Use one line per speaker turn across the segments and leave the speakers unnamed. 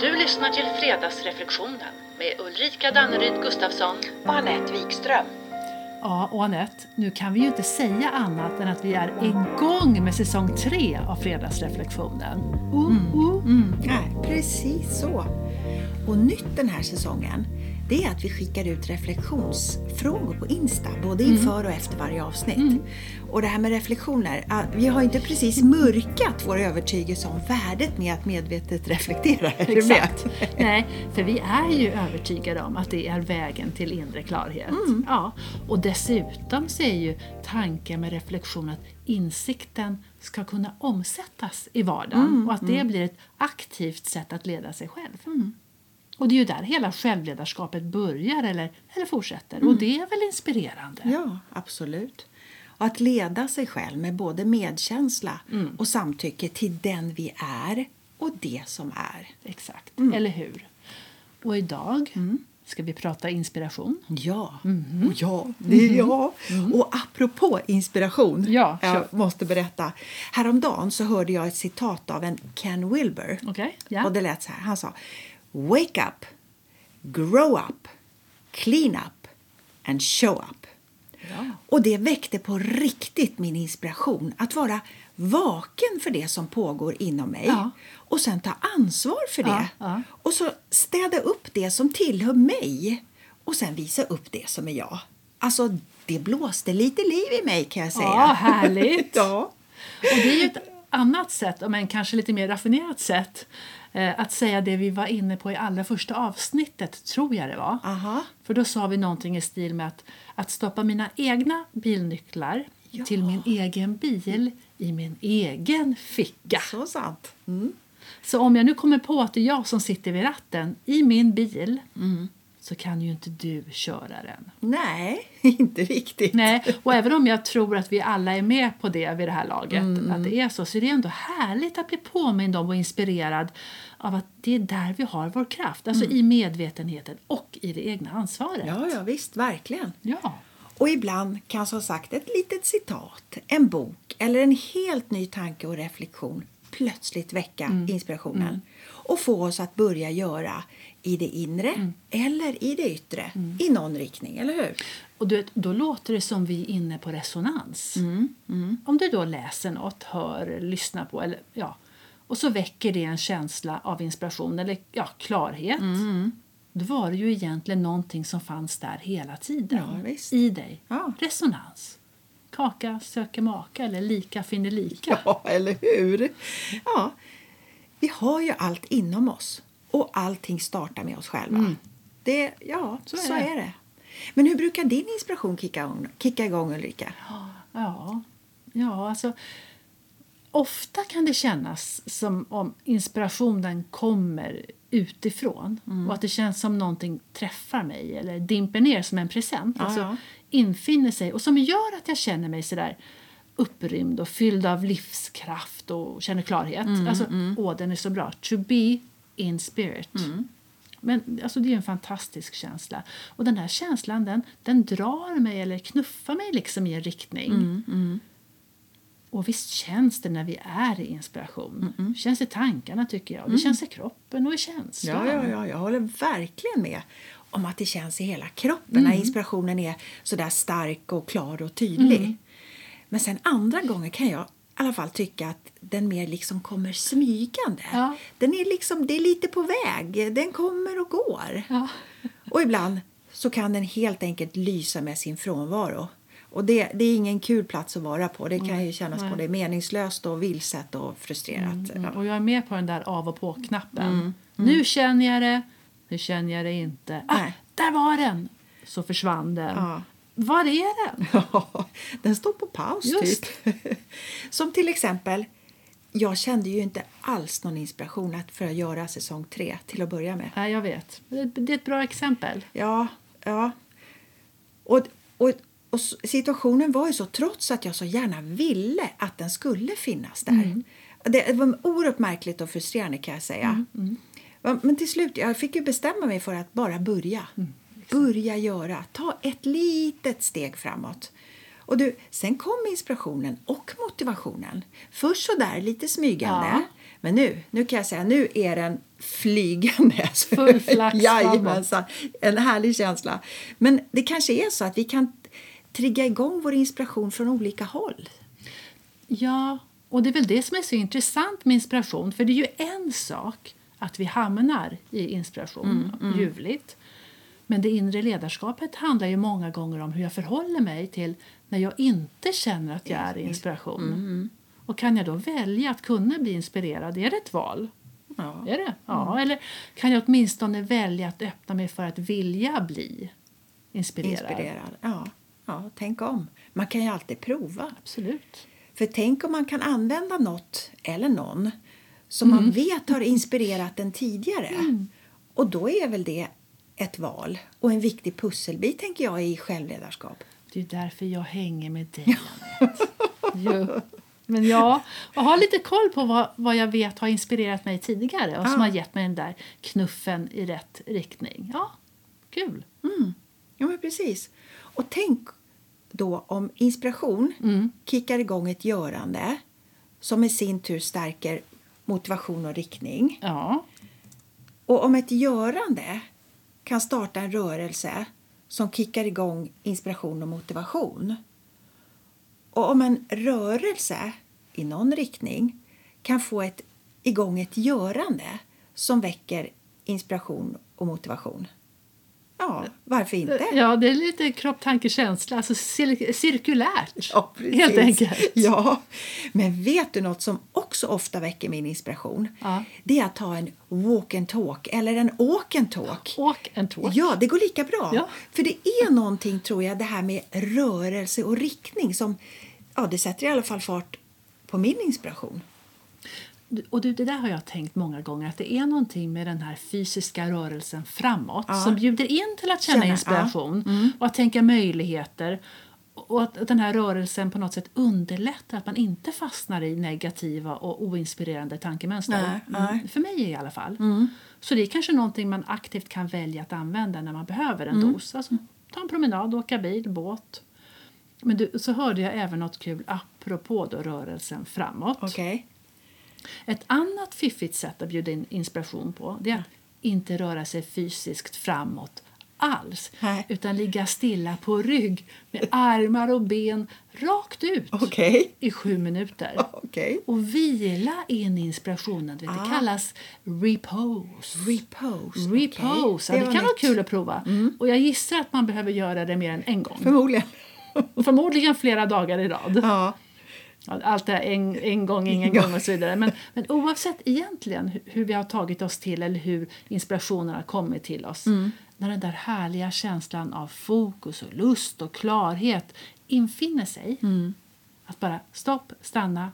Du lyssnar till Fredagsreflektionen med Ulrika Danneryd Gustafsson
och Anette Wikström.
Ja, och Anette, nu kan vi ju inte säga annat än att vi är igång med säsong tre av Fredagsreflektionen. Uh, uh.
Mm. Nej, precis så. Och nytt den här säsongen, det är att vi skickar ut reflektionsfrågor på Insta, både inför och efter varje avsnitt. Och det här med reflektioner, vi har inte precis mörkat vår övertygelse om värdet med att medvetet reflektera.
Exakt. Nej, för vi är ju övertygade om att det är vägen till inre klarhet. Ja, och dessutom så är ju tanken med reflektion att insikten ska kunna omsättas i vardagen och att det blir ett aktivt sätt att leda sig själv. Och det är ju där hela självledarskapet börjar eller, eller fortsätter och det är väl inspirerande?
Ja, absolut. Och att leda sig själv med både medkänsla och samtycke till den vi är och det som är.
Exakt, eller hur? Och idag ska vi prata inspiration.
Ja, och ja det är jag. Och apropå inspiration,
Ja,
jag måste berätta. Häromdagen så hörde jag ett citat av en Ken Wilber.
Okej, ja.
Och det lät så här. Han sa Wake up, grow up, clean up and show up.
Ja.
Och det väckte på riktigt min inspiration att vara vaken för det som pågår inom mig
Ja.
och sen ta ansvar för det.
Ja.
Och så städa upp det som tillhör mig och sen visa upp det som är jag. Alltså, det blåste lite liv i mig kan jag säga.
Ja, härligt.
ja.
Och det är ett annat sätt, men kanske lite mer raffinerat sätt, eh, att säga det vi var inne på i allra första avsnittet, tror jag det var.
Aha.
För då sa vi någonting i stil med att, att stoppa mina egna bilnycklar
Ja.
till min egen bil i min egen ficka.
Så sant. Mm.
Så om jag nu kommer på att det är jag som sitter vid ratten i min bil så kan ju inte du köra den.
Nej, inte riktigt.
Nej, och även om jag tror att vi alla är med på det vid det här laget, att det är så, så är det ändå härligt att bli påmind om och inspirerad av att det är där vi har vår kraft, alltså i medvetenheten och i det egna ansvaret.
Ja, ja, visst, verkligen.
Ja.
Och ibland kan som sagt ett litet citat, en bok eller en helt ny tanke och reflektion plötsligt väcka
Mm.
inspirationen och få oss att börja göra i det inre
Mm.
eller i det yttre i någon riktning, eller hur?
Och du då låter det som vi är inne på resonans. Om du då läser något, hör, lyssnar på eller ja, och så väcker det en känsla av inspiration eller ja, klarhet. Då var det ju egentligen någonting som fanns där hela tiden
Ja,
i dig.
Ja.
Resonans. Kaka söker maka eller lika finner lika.
Ja, eller hur? Ja, vi har ju allt inom oss och allting startar med oss själva. Det, ja, så,
Så är
är,
det.
det. Men hur brukar din inspiration kicka kicka igång Ulrika?
Ja, ja alltså ofta kan det kännas som om inspirationen kommer utifrån och att det känns som någonting träffar mig eller dimper ner som en present.
Ja,
alltså
ja.
infinner sig och som gör att jag känner mig sådär upprymd och fylld av livskraft och känner klarhet. alltså, åh, den är så bra. To be in spirit. Men alltså, det är en fantastisk känsla. Och den här känslan den, den drar mig eller knuffar mig liksom i en riktning. Och visst känns det när vi är i inspiration. känns i tankarna tycker jag. Det känns i kroppen och i känslan.
Ja, ja, ja, jag håller verkligen med om att det känns i hela kroppen när inspirationen är så där stark och klar och tydlig. Men sen andra gånger kan jag i alla fall tycka att den mer liksom kommer smygande.
Ja.
Den är liksom, det är lite på väg, den kommer och går.
Ja.
Och ibland så kan den helt enkelt lysa med sin frånvaro. Och det, det är ingen kul plats att vara på. Det kan ju kännas
Nej.
både meningslöst och vilset och frustrerat.
Mm,
Ja.
Och jag är med på den där av och på-knappen. Nu känner jag det, nu känner jag det inte. Ah, där var den! Så försvann den.
Ja.
Var är den?
Ja, den står på paus
Just.
typ. Som till exempel, jag kände ju inte alls någon inspiration att för att göra säsong tre till att börja med.
Nej, jag vet. Det är ett bra exempel.
Ja, ja. Och, och, och situationen var ju så, trots att jag så gärna ville att den skulle finnas där. Det, det var oerhört märkligt och frustrerande kan jag säga. Men- Men till slut, jag fick ju bestämma mig för att bara börja. Börja göra. Ta ett litet steg framåt. Och du, sen kom inspirationen och motivationen. Först så där lite smygande.
Ja.
Men nu, nu kan jag säga, nu är den flygande.
Full flax
en härlig känsla. Men det kanske är så att vi kan trigga igång vår inspiration från olika håll.
Ja, och det är väl det som är så intressant med inspiration. För det är ju en sak att vi hamnar i inspiration, mm, ljuvligt. Men det inre ledarskapet handlar ju många gånger om hur jag förhåller mig till när jag inte känner att jag är inspiration. Och kan jag då välja att kunna bli inspirerad? Är det ett val?
Ja.
Är det? Ja. Eller kan jag åtminstone välja att öppna mig för att vilja bli inspirerad?
Inspirerad. Ja. ja, tänk om. Man kan ju alltid prova.
Absolut.
För tänk om man kan använda något eller någon som man vet har inspirerat en tidigare. Och då är väl det ett val och en viktig pusselbit tänker jag i självledarskap.
Det är därför jag hänger med dig, Anette. Men ja, och ha lite koll på vad, vad jag vet har inspirerat mig tidigare och som
Ja.
har gett mig den där knuffen i rätt riktning. Ja, kul.
Ja, men precis. Och tänk då om inspiration kickar igång ett görande som i sin tur stärker motivation och riktning.
Ja,
Och om ett görande kan starta en rörelse som kickar igång inspiration och motivation. Och om en rörelse i någon riktning kan få ett, igång ett görande som väcker inspiration och motivation. Ja, varför inte?
ja det är lite kropp, tanke, känsla. Alltså cir- cirkulärt,
Ja, precis.
helt enkelt.
Ja, men vet du något som också ofta väcker min inspiration?
Ja.
Det är att ta en walk and talk eller en walk and talk.
Walk and talk.
Ja, det går lika bra.
Ja.
För det är någonting, tror jag, det här med rörelse och riktning som ja, det sätter i alla fall fart på min inspiration.
Och du, det där har jag tänkt många gånger, att det är någonting med den här fysiska rörelsen framåt
Ja.
som bjuder in till att känna
Känna, ja.
inspiration och att tänka möjligheter. Och att att den här rörelsen på något sätt underlättar att man inte fastnar i negativa och oinspirerande tankemönster.
Nej, nej.
Mm. För mig i alla fall. Så det är kanske någonting man aktivt kan välja att använda när man behöver en
Mm.
dos. Alltså, ta en promenad, åka bil, båt. Men du, så hörde jag även något kul apropå då rörelsen framåt.
Okej?
Ett annat fiffigt sätt att bjuda in inspiration på det är att inte röra sig fysiskt framåt alls
Nej.
utan ligga stilla på rygg med armar och ben rakt ut
Okej.
i sju minuter.
Okej.
Och vila in inspirationen. Det
Ah.
kallas repose.
Repose.
Repose,
okej.
ja, det, kan
var
vara
nytt.
kul att prova. Och jag gissar att man behöver göra det mer än en gång.
Förmodligen.
Förmodligen flera dagar i rad. Ja. Allt det här en, en gång, ingen gång och så vidare. Men, men oavsett egentligen hur, hur vi har tagit oss till eller hur inspirationen har kommit till oss.
Mm.
När den där härliga känslan av fokus och lust och klarhet infinner sig.
Mm.
Att bara stopp, stanna,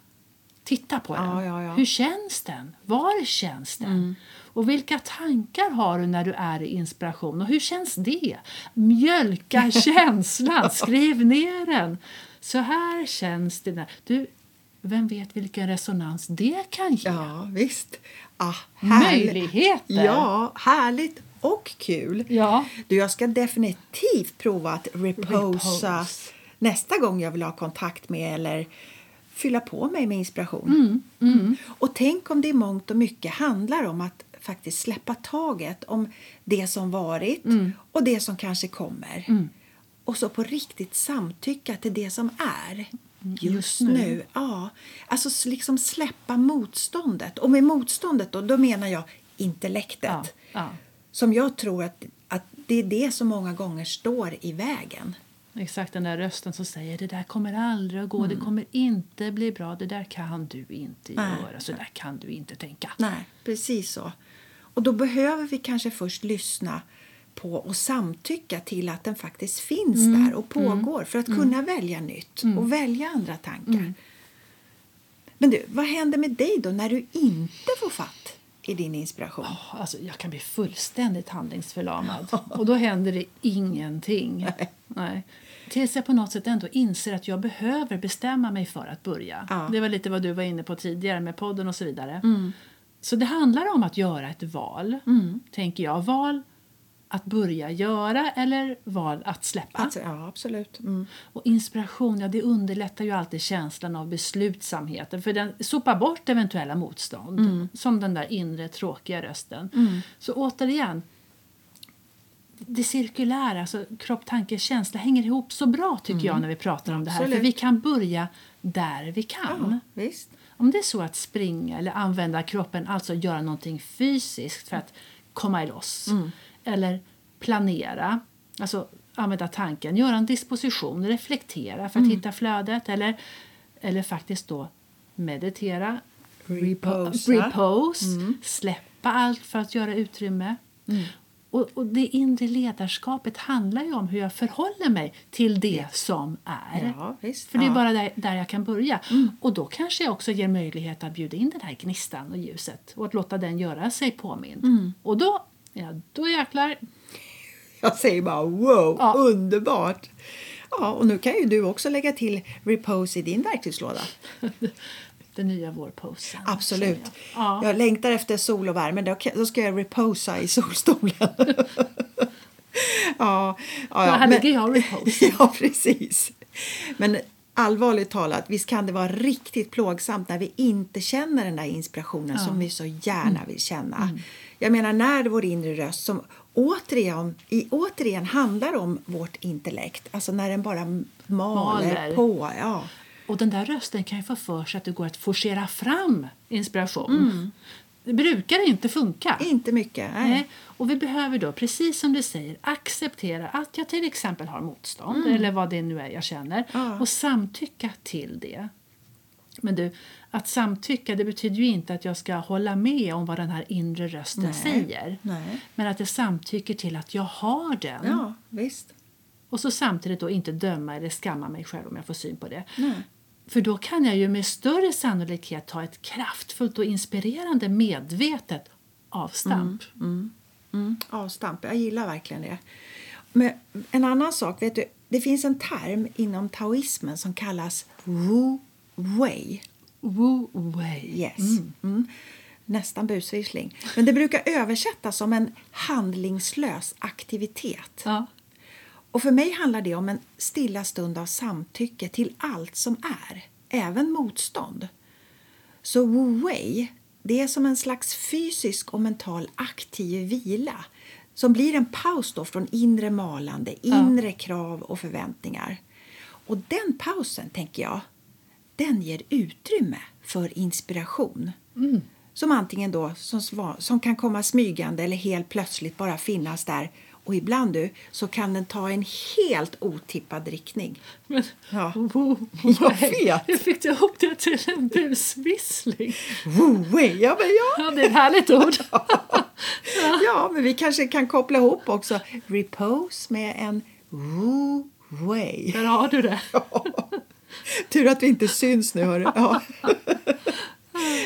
titta på den.
Ja, ja, ja.
Hur känns den? Var känns den?
Mm.
Och vilka tankar har du när du är i inspiration? Och hur känns det? Mjölka känslan, skriv ner den. Så här känns det. När, du, vem vet vilken resonans det kan ge?
Ja, visst. Ah,
Möjligheter.
Ja, härligt och kul.
Ja.
Du, jag ska definitivt prova att reposa
Repose.
nästa gång jag vill ha kontakt med eller fylla på mig med inspiration. Mm. Och tänk om det i mångt och mycket handlar om att faktiskt släppa taget om det som varit och det som kanske kommer. Och så på riktigt samtycka till det som är. Just,
nu.
nu. Ja, alltså liksom släppa motståndet. Och med motståndet då, då menar jag intellektet.
Ja, ja.
Som jag tror att, att det är det som många gånger står i vägen.
Exakt den där rösten som säger det där kommer aldrig att gå,
Mm.
det kommer inte bli bra, det där kan du inte
Nej.
göra, så där kan du inte tänka.
Nej, precis så. Och då behöver vi kanske först lyssna på och samtycka till att den faktiskt finns
Mm.
där och pågår för att kunna välja nytt och välja andra tankar.
Mm.
Men du, vad händer med dig då när du inte får fatt i din inspiration?
Alltså, jag kan bli fullständigt handlingsförlamad. Och då händer det ingenting. Nej. Tills jag på något sätt ändå inser att jag behöver bestämma mig för att börja.
Ja.
Det var lite vad du var inne på tidigare med podden och så vidare. Så det handlar om att göra ett val, tänker jag. Val att börja göra eller val att släppa.
Alltså, ja, absolut. Mm.
Och inspiration ja, det underlättar ju alltid känslan av beslutsamheten för den sopar bort eventuella motstånd,
Mm.
som den där inre tråkiga rösten. Så återigen, det cirkulära, alltså kropp, tanke, känsla hänger ihop så bra tycker jag när vi pratar om det här. För
Mm. Absolut.
vi kan börja där vi kan.
Ja.
Om det är så att springa eller använda kroppen, alltså göra någonting fysiskt för att komma loss. Eller planera, alltså använda tanken, göra en disposition, reflektera för att hitta flödet. Eller, eller faktiskt då meditera,
Reposa.
repose, släppa allt för att göra utrymme. Och, och det inre ledarskapet handlar ju om hur jag förhåller mig till det som är.
Ja, visst.
För det är
Ja.
bara där, där jag kan börja. Och då kanske jag också ger möjlighet att bjuda in den här gnistan och ljuset och att låta den göra sig påmind. Och då, ja, då jäklar.
Jag säger bara wow,
Ja.
underbart! Ja, och nu kan ju du också lägga till repose i din verktygslåda.
Den nya vårposen.
Absolut.
jag. Ja.
Jag längtar efter sol och värme. Då, ska jag reposa i solstolen. ja, ja,
Ja,
ja,
här ligger jag och repose.
ja, precis. Men allvarligt talat, visst kan det vara riktigt plågsamt när vi inte känner den där inspirationen som vi så gärna vill känna. Jag menar när vår inre röst som återigen, i, återigen handlar om vårt intellekt, alltså när den bara maler,
Maler.
på. Ja.
Och den där rösten kan ju få för sig att det går att forcera fram inspiration. Det brukar inte funka.
Inte mycket. Nej.
Nej. Och vi behöver då, precis som du säger, acceptera att jag till exempel har motstånd eller vad det nu är jag känner
Ja.
och samtycka till det. Men du, att samtycka det betyder ju inte att jag ska hålla med om vad den här inre rösten
Nej.
säger.
Nej.
Men att jag samtycker till att jag har den.
Ja, visst.
Och så samtidigt då inte döma eller skamma mig själv om jag får syn på det.
Nej.
För då kan jag ju med större sannolikhet ta ett kraftfullt och inspirerande medvetet avstamp.
Mm, avstamp. Jag gillar verkligen det. Men en annan sak, vet du, det finns en term inom taoismen som kallas wu wei.
Wu wei.
Yes. Mm. Nästan busvissling. Men det brukar översättas som en handlingslös aktivitet.
Ja.
Och för mig handlar det om en stilla stund av samtycke till allt som är, även motstånd. Så Wu Wei, det är som en slags fysisk och mental aktiv vila som blir en paus från inre malande, inre krav och förväntningar. Och den pausen, tänker jag, den ger utrymme för inspiration. Som antingen då som, som kan komma smygande eller helt plötsligt bara finnas där. Och ibland du, så kan den ta en helt otippad riktning.
Men,
Ja.
Wu
Jag vet.
Hur fick du ihop det till en busvissling?
Wei, ja men ja.
Ja, det är ett härligt ord.
Ja, men vi kanske kan koppla ihop också repose med en Wei.
Där har du det.
Tur att vi inte syns nu. Hörru. Ja.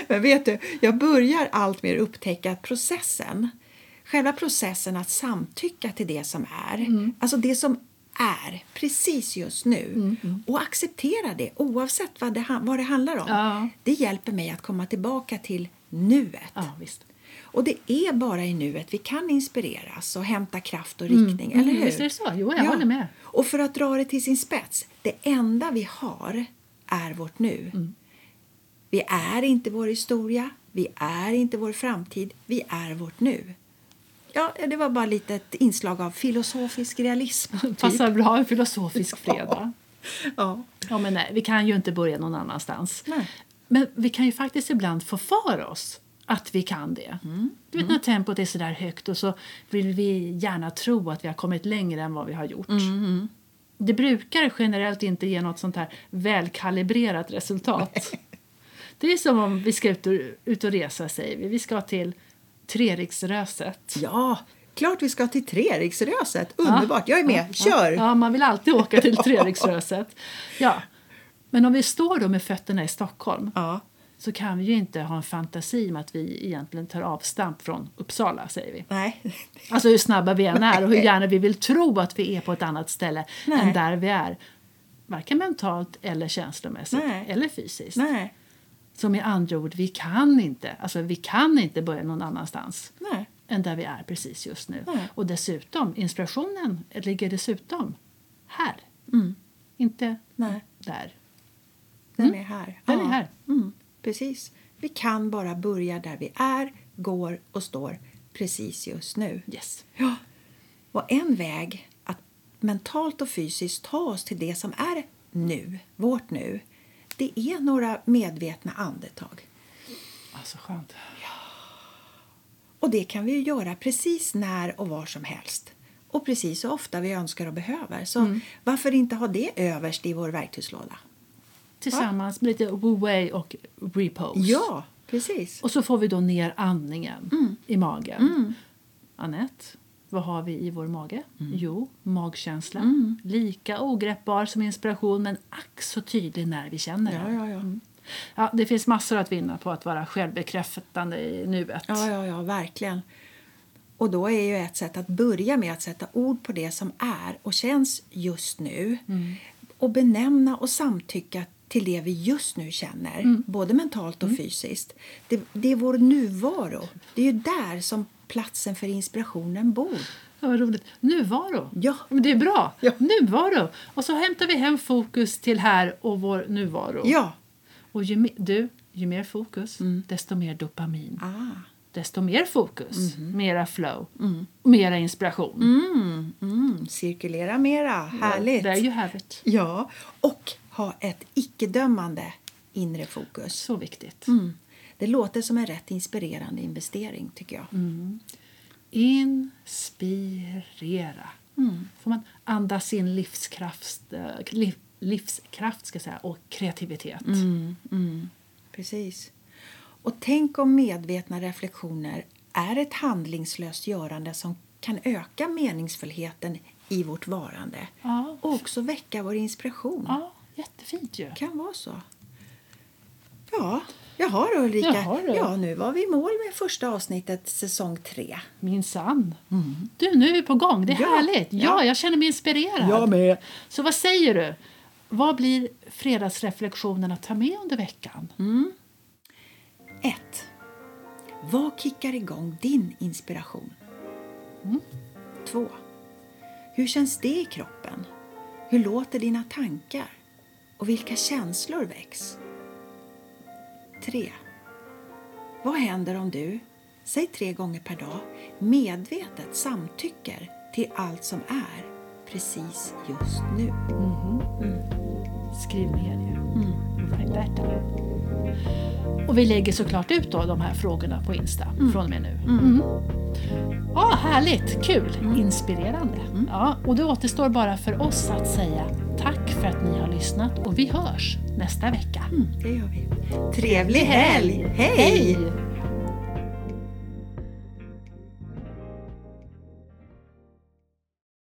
Men vet du, jag börjar allt mer upptäcka att processen, själva processen att samtycka till det som är, alltså det som är precis just nu och acceptera det oavsett vad det, vad det handlar om.
Ja.
Det hjälper mig att komma tillbaka till nuet.
Ja, visst.
Och det är bara i nuet vi kan inspireras och hämta kraft och riktning, eller hur?
Visst är det så? Jo, jag håller med.
Och för att dra det till sin spets, det enda vi har är vårt nu.
Mm.
Vi är inte vår historia, vi är inte vår framtid, vi är vårt nu. Ja, det var bara lite ett inslag av filosofisk realism. Typ.
Passar bra en filosofisk fredag.
Ja.
Ja, men nej, vi kan ju inte börja någon annanstans.
Nej.
Men vi kan ju faktiskt ibland få för oss att vi kan det. Du vet när tempot är så där högt och så vill vi gärna tro att vi har kommit längre än vad vi har gjort. Det brukar generellt inte ge något sånt här välkalibrerat resultat. Det är som om vi ska ut och, ut och resa, säger vi. Vi ska till Treriksröset.
ja, klart vi ska till Treriksröset. Underbart, jag är med. Kör!
Ja, man vill alltid åka till Treriksröset. Ja. Men om vi står då med fötterna i Stockholm
Ja.
Så kan vi ju inte ha en fantasi om att vi egentligen tar avstamp från Uppsala, säger vi.
Nej.
Alltså hur snabba vi än är och hur gärna vi vill tro att vi är på ett annat ställe
Nej.
än där vi är. Varken mentalt eller känslomässigt
Nej.
eller fysiskt.
Nej.
Så med andra ord, vi kan inte, alltså vi kan inte börja någon annanstans.
Nej.
än där vi är precis just nu.
Nej.
Och dessutom, inspirationen ligger dessutom här.
Mm.
Inte
Nej,
där.
den är här.
Den är här.
Mm, precis. Vi kan bara börja där vi är, går och står precis just nu.
Yes.
Ja. Och en väg att mentalt och fysiskt ta oss till det som är nu, vårt nu, det är några medvetna andetag.
Alltså skönt.
Och det kan vi göra precis när och var som helst. Och precis så ofta vi önskar och behöver. Så varför inte ha det överst i vår verktygslåda?
Tillsammans med lite wu-wei och repose.
Ja, precis.
Och så får vi då ner andningen
Mm.
i magen. Annette, vad har vi i vår mage?
Mm.
Jo, magkänsla. Lika ogreppbar som inspiration men ack så tydlig när vi känner
Ja,
den.
ja, ja.
Ja, det finns massor att vinna på att vara självbekräftande i nuet.
Ja, ja, ja, verkligen. Och då är ju ett sätt att börja med att sätta ord på det som är och känns just nu. Och benämna och samtycka till det vi just nu känner, både mentalt och fysiskt. Det, det är vår nuvaro. Det är ju där som platsen för inspirationen bor.
Ja, vad roligt. Nuvaro.
Ja.
Men det är bra.
Ja.
Nuvaro. Och så hämtar vi hem fokus till här och vår nuvaro.
Ja.
Och ju, du, ju mer fokus, desto mer dopamin.
Ah.
Desto mer fokus, mera flow, mera inspiration.
Mm, mm. Cirkulera mera. Härligt.
There you have it.
Ja, och ha ett icke-dömande inre fokus.
Så viktigt.
Mm. Det låter som en rätt inspirerande investering, tycker jag.
Inspirera. Får man andas in livskraft, eh, liv, livskraft ska säga, och kreativitet.
Mm. Precis. Och tänk om medvetna reflektioner är ett handlingslöst görande som kan öka meningsfullheten i vårt varande
Ja.
och också väcka vår inspiration.
Ja, jättefint ju.
kan vara så. Ja, jaha då Ulrika.
Jaha då.
Ja, nu var vi i mål med första avsnittet säsong tre.
Minsann. Du, nu är vi på gång. Det är
Ja,
härligt. Ja,
ja.
jag känner mig inspirerad.
med.
Så vad säger du? Vad blir fredagsreflektionen att ta med under veckan?
1. Vad kickar igång din inspiration? 2. Hur känns det i kroppen? Hur låter dina tankar? Och vilka känslor väcks? 3. Vad händer om du, säg tre gånger per dag, medvetet samtycker till allt som är precis just nu?
Skriv ner det. Write that down. Och vi lägger såklart ut då de här frågorna på Insta från och med nu. Mm. Ja, härligt, kul, inspirerande. Ja, och det återstår bara för oss att säga tack för att ni har lyssnat och vi hörs nästa vecka.
Det gör vi. Trevlig helg! Hej!
Hej!